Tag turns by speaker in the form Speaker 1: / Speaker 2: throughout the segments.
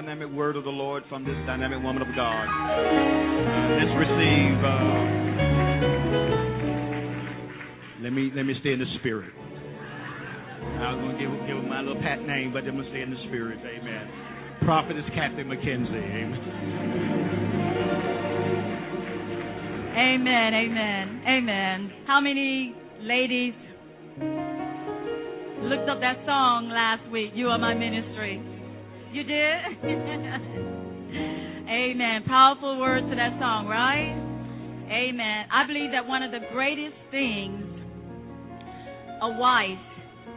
Speaker 1: Dynamic word of the Lord from this dynamic woman of God? Let's receive. Uh, let me let me stay in the spirit. I was gonna give give my little pat name, but I'm gonna stay in the spirit. Amen. Prophetess Kathy McKenzie. Amen.
Speaker 2: Amen, amen, amen. How many ladies looked up that song last week? You are my ministry. You did? amen. Powerful words to that song, right? Amen. I believe that one of the greatest things a wife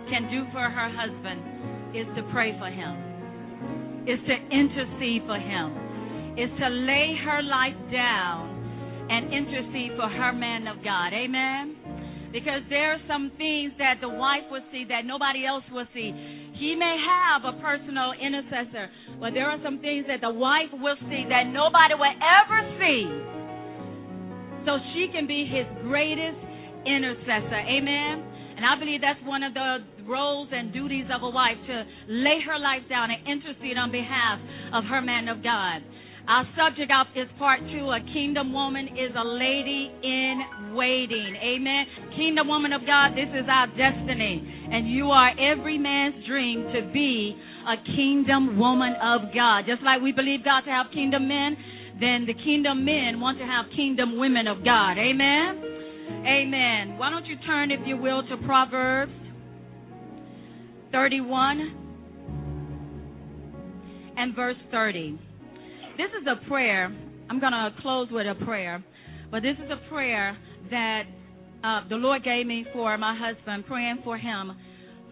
Speaker 2: can do for her husband is to pray for him, is to intercede for him, is to lay her life down and intercede for her man of God. Amen. Because there are some things that the wife will see that nobody else will see. He may have a personal intercessor, but there are some things that the wife will see that nobody will ever see. So she can be his greatest intercessor. Amen. And I believe that's one of the roles and duties of a wife to lay her life down and intercede on behalf of her man of God. Our subject of is part two. A kingdom woman is a lady in waiting. Amen. Kingdom woman of God, this is our destiny. And you are every man's dream to be a kingdom woman of God. Just like we believe God to have kingdom men, then the kingdom men want to have kingdom women of God. Amen. Amen. Why don't you turn, if you will, to Proverbs 31 and verse 30. This is a prayer. I'm going to close with a prayer, but this is a prayer that uh, the Lord gave me for my husband, praying for him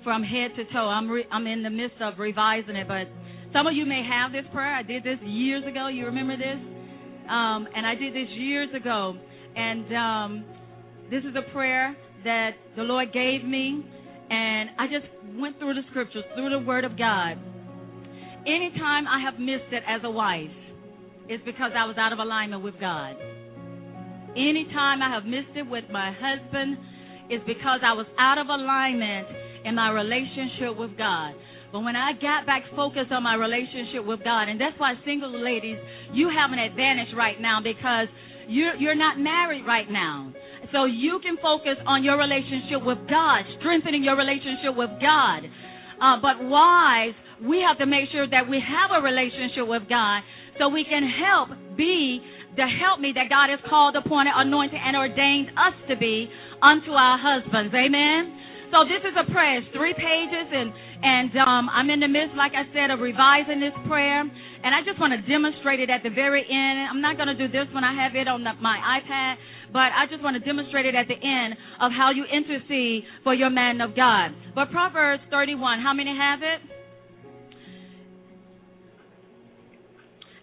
Speaker 2: from head to toe. I'm re- I'm in the midst of revising it, but some of you may have this prayer. I did this years ago. You remember this? Um, and I did this years ago, and um, this is a prayer that the Lord gave me, and I just went through the scriptures, through the Word of God. Anytime I have missed it as a wife, it's because I was out of alignment with God. Anytime I have missed it with my husband, is because I was out of alignment in my relationship with God. But when I got back focused on my relationship with God, and that's why single ladies, you have an advantage right now because you're, you're not married right now. So you can focus on your relationship with God, strengthening your relationship with God. Uh, but wives, we have to make sure that we have a relationship with God so we can help be the help meet that God has called, appointed, anointed, and ordained us to be unto our husbands. Amen. So this is a prayer. It's three pages, and and um, I'm in the midst, like I said, of revising this prayer. And I just want to demonstrate it at the very end. I'm not going to do this when I have it on the, my iPad, but I just want to demonstrate it at the end of how you intercede for your man of God. But Proverbs 31, how many have it?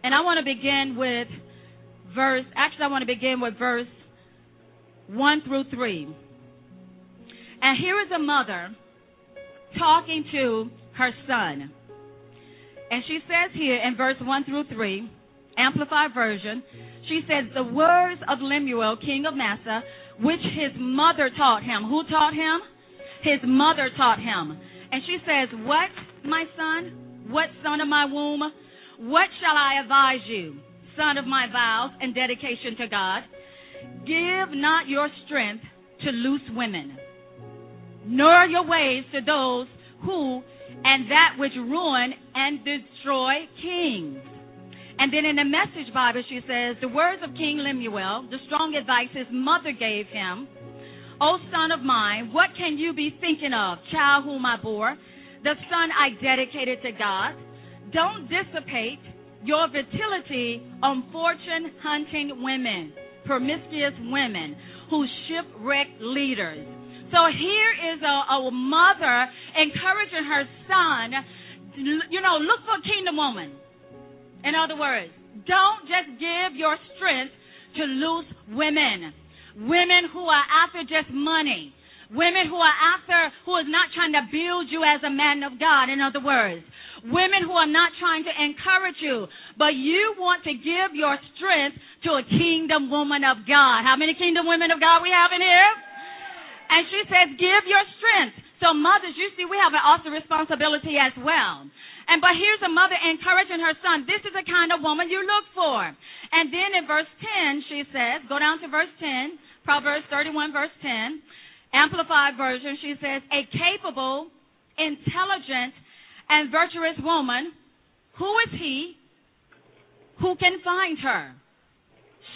Speaker 2: And I want to begin with verse, actually, I want to begin with verse 1 through 3. And here is a mother talking to her son. And she says here in verse 1 through 3, Amplified Version, she says, The words of Lemuel, king of Massa, which his mother taught him. Who taught him? His mother taught him. And she says, What, my son? What son of my womb? What shall I advise you, son of my vows and dedication to God? Give not your strength to loose women, nor your ways to those who and that which ruin and destroy kings. And then in the Message Bible, she says, The words of King Lemuel, the strong advice his mother gave him, O son of mine, what can you be thinking of, child whom I bore, the son I dedicated to God? Don't dissipate your fertility on fortune hunting women, promiscuous women who shipwreck leaders. So here is a, a mother encouraging her son, you know, look for kingdom woman. In other words, don't just give your strength to loose women. Women who are after just money. Women who are after, who is not trying to build you as a man of God, in other words. Women who are not trying to encourage you, but you want to give your strength to a kingdom woman of God. How many kingdom women of God we have in here? And she says, give your strength. So mothers, you see, we have an awesome responsibility as well. And but here's a mother encouraging her son. This is the kind of woman you look for. And then in verse 10, she says, go down to verse 10, Proverbs 31, verse 10, Amplified Version, she says, a capable, intelligent, and virtuous woman, who is he who can find her?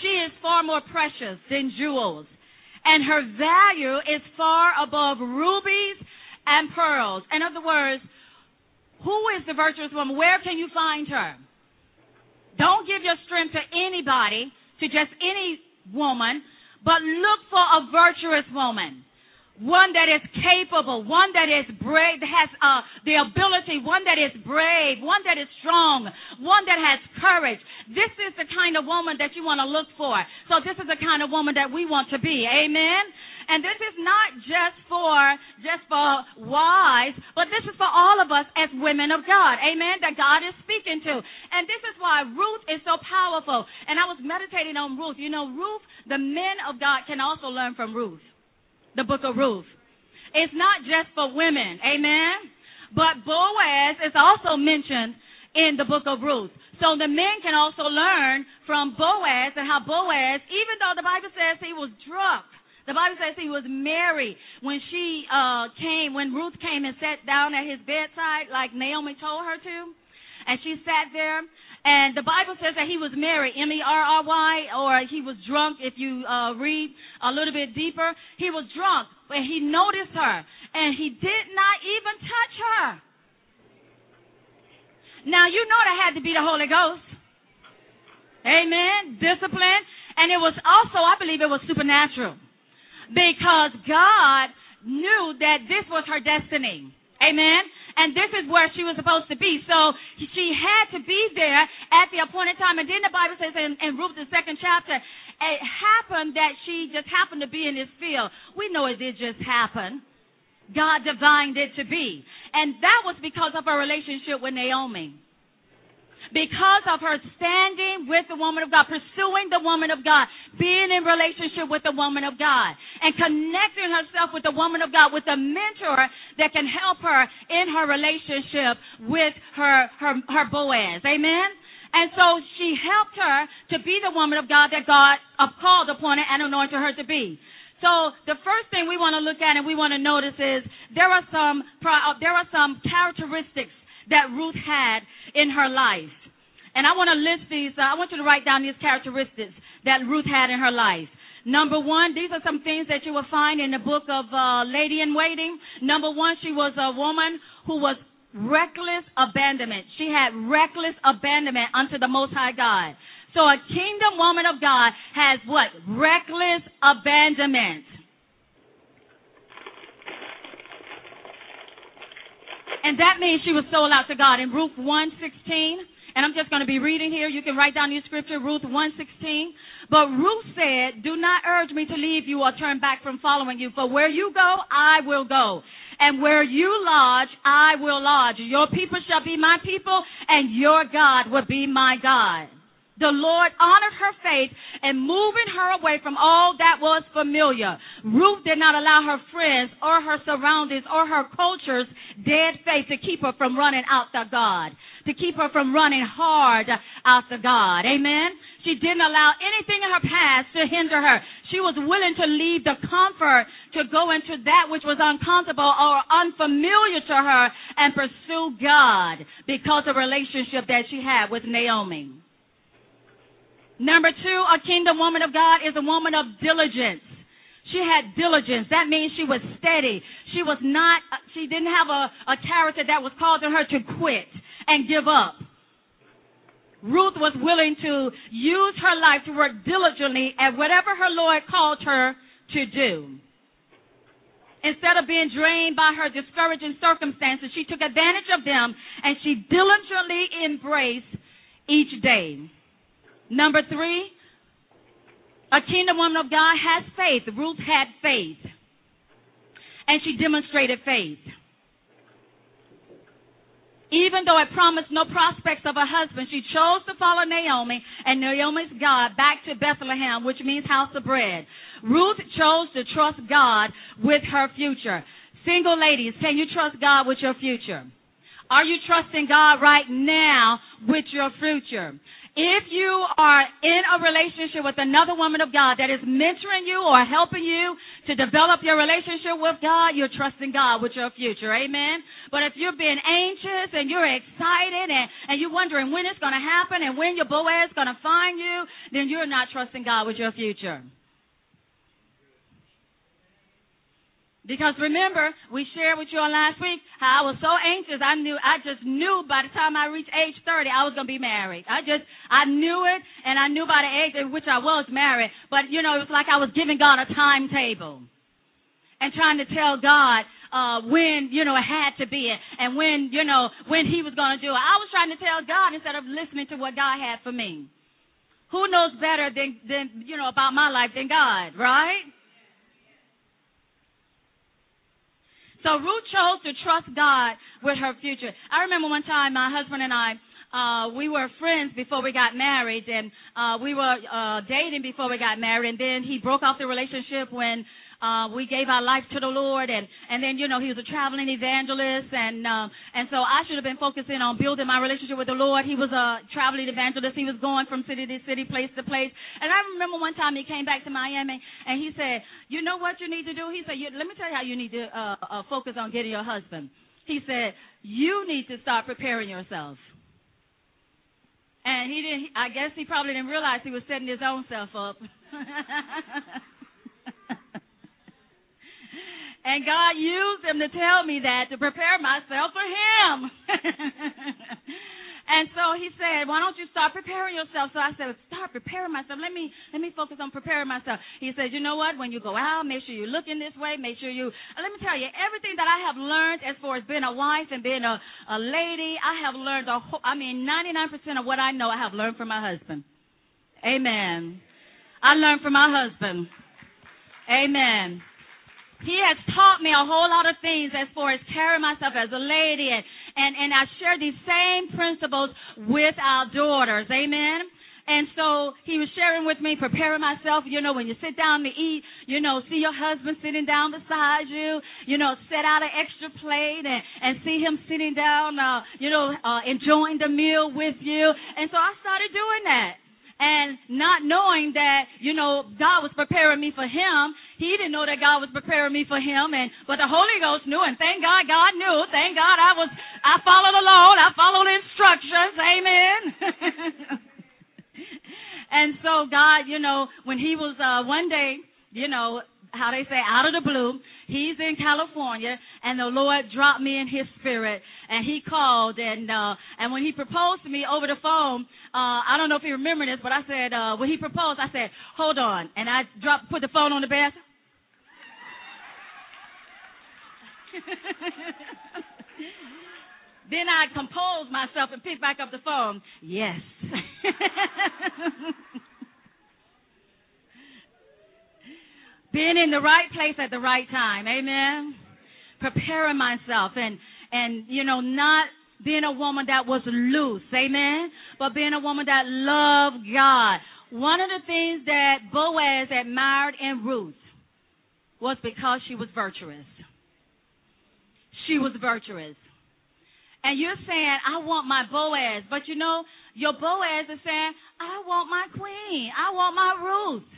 Speaker 2: She is far more precious than jewels, and her value is far above rubies and pearls. In other words, who is the virtuous woman? Where can you find her? Don't give your strength to anybody, to just any woman, but look for a virtuous woman one that is capable, one that is brave, that has uh, the ability, one that is brave, one that is strong, one that has courage. This is the kind of woman that you want to look for. So this is the kind of woman that we want to be. Amen. And this is not just for just for wives, but this is for all of us as women of God. Amen. That God is speaking to. And this is why Ruth is so powerful. And I was meditating on Ruth. You know, Ruth, the men of God can also learn from Ruth the book of Ruth. It's not just for women, amen? But Boaz is also mentioned in the book of Ruth. So the men can also learn from Boaz and how Boaz, even though the Bible says he was drunk, the Bible says he was married when she uh, came, when Ruth came and sat down at his bedside, like Naomi told her to. And she sat there. And the Bible says that he was married, M-E-R-R-Y, or he was drunk. If you uh, read a little bit deeper, he was drunk, but he noticed her, and he did not even touch her. Now you know that had to be the Holy Ghost. Amen. Discipline, and it was also, I believe, it was supernatural, because God knew that this was her destiny. Amen and this is where she was supposed to be. So she had to be there at the appointed time. And then the Bible says in, in Ruth, the second chapter, it happened that she just happened to be in this field. We know it did just happen. God divined it to be. And that was because of her relationship with Naomi because of her standing with the woman of God, pursuing the woman of God, being in relationship with the woman of God, and connecting herself with the woman of God, with a mentor that can help her in her relationship with her, her, her Boaz. Amen? And so she helped her to be the woman of God that God called upon her and anointed her to be. So the first thing we want to look at and we want to notice is there are some there are some characteristics that Ruth had in her life. And I want to list these. Uh, I want you to write down these characteristics that Ruth had in her life. Number one, these are some things that you will find in the book of uh, Lady in Waiting. Number one, she was a woman who was reckless abandonment. She had reckless abandonment unto the Most High God. So a kingdom woman of God has what? Reckless abandonment. And that means she was sold out to God. In Ruth 116, and I'm just going to be reading here. You can write down your scripture, Ruth 116. But Ruth said, Do not urge me to leave you or turn back from following you. For where you go, I will go. And where you lodge, I will lodge. Your people shall be my people, and your God will be my God. The Lord honored her faith and moving her away from all that was familiar. Ruth did not allow her friends or her surroundings or her culture's dead faith to keep her from running out to God to keep her from running hard after God. Amen. She didn't allow anything in her past to hinder her. She was willing to leave the comfort to go into that which was uncomfortable or unfamiliar to her and pursue God because of relationship that she had with Naomi. Number two, a kingdom woman of God is a woman of diligence. She had diligence. That means she was steady. She was not, she didn't have a, a character that was causing her to quit and give up. Ruth was willing to use her life to work diligently at whatever her Lord called her to do. Instead of being drained by her discouraging circumstances, she took advantage of them and she diligently embraced each day. Number three, a kingdom woman of God has faith. Ruth had faith. And she demonstrated faith. Even though it promised no prospects of a husband, she chose to follow Naomi and Naomi's God back to Bethlehem, which means house of bread. Ruth chose to trust God with her future. Single ladies, can you trust God with your future? Are you trusting God right now with your future? If you are in a relationship with another woman of God that is mentoring you or helping you to develop your relationship with God, you're trusting God with your future. Amen. But if you're being anxious and you're excited and, and you're wondering when it's going to happen and when your Boaz is going to find you, then you're not trusting God with your future. Because remember, we shared with you on last week how I was so anxious. I knew, I just knew by the time I reached age 30, I was going to be married. I just, I knew it, and I knew by the age at which I was married. But, you know, it was like I was giving God a timetable and trying to tell God, uh, when, you know, it had to be and when, you know, when he was going to do it. I was trying to tell God instead of listening to what God had for me. Who knows better than, than, you know, about my life than God, right? So Ruth chose to trust God with her future. I remember one time my husband and I, uh, we were friends before we got married and, uh, we were, uh, dating before we got married and then he broke off the relationship when, uh, we gave our life to the Lord, and and then you know he was a traveling evangelist, and um, and so I should have been focusing on building my relationship with the Lord. He was a traveling evangelist. He was going from city to city, place to place. And I remember one time he came back to Miami, and he said, "You know what you need to do?" He said, "Let me tell you how you need to uh, uh, focus on getting your husband." He said, "You need to start preparing yourself." And he didn't. I guess he probably didn't realize he was setting his own self up. And God used him to tell me that to prepare myself for him. and so he said, "Why don't you start preparing yourself?" So I said, "Start preparing myself. Let me let me focus on preparing myself." He said, "You know what? When you go out, make sure you're looking this way. Make sure you. Uh, let me tell you, everything that I have learned as far as being a wife and being a a lady, I have learned a whole. I mean, 99% of what I know, I have learned from my husband. Amen. I learned from my husband. Amen. He has taught me a whole lot of things as far as carrying myself as a lady and, and, and I share these same principles with our daughters. Amen. And so he was sharing with me, preparing myself, you know, when you sit down to eat, you know, see your husband sitting down beside you, you know, set out an extra plate and, and see him sitting down, uh, you know, uh, enjoying the meal with you. And so I started doing that and not knowing that, you know, God was preparing me for him. He didn't know that God was preparing me for him and but the Holy Ghost knew and thank God God knew. Thank God I was I followed along. I followed instructions. Amen. and so God, you know, when he was uh one day, you know, how they say out of the blue, he's in California and the Lord dropped me in his spirit and he called and uh and when he proposed to me over the phone, uh I don't know if you remember this, but I said uh when he proposed, I said, "Hold on." And I dropped put the phone on the bed. then I composed myself and picked back up the phone. Yes. Being in the right place at the right time. Amen. Preparing myself and and, you know, not being a woman that was loose, amen, but being a woman that loved God. One of the things that Boaz admired in Ruth was because she was virtuous. She was virtuous. And you're saying, I want my Boaz, but you know, your Boaz is saying, I want my queen. I want my Ruth.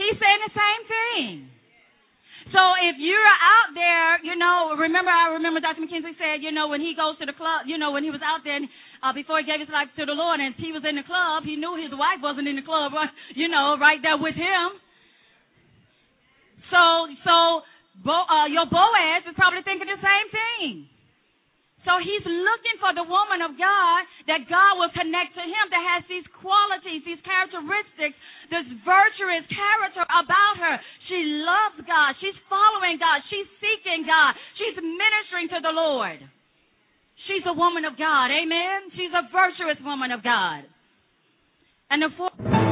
Speaker 2: He's saying the same thing. So if you're out there, you know, remember, I remember Dr. McKenzie said, you know, when he goes to the club, you know, when he was out there, uh, before he gave his life to the Lord and he was in the club, he knew his wife wasn't in the club, you know, right there with him. So, so, Bo, uh, your Boaz is probably thinking the same thing. So he's looking for the woman of God that God will connect to him that has these qualities, these characteristics, this virtuous character about her. She loves God. She's following God. She's seeking God. She's ministering to the Lord. She's a woman of God. Amen. She's a virtuous woman of God. And the fourth.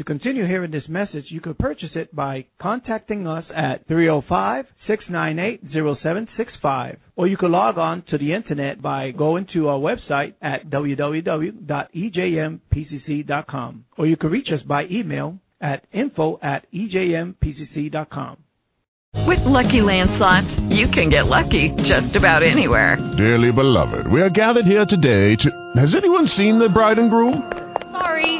Speaker 3: To continue hearing this message, you can purchase it by contacting us at 305-698-0765 or you can log on to the internet by going to our website at www.ejmpcc.com or you can reach us by email at info at ejmpcc.com.
Speaker 4: With Lucky Land slots, you can get lucky just about anywhere.
Speaker 5: Dearly beloved, we are gathered here today to. Has anyone seen the bride and groom?
Speaker 6: Sorry,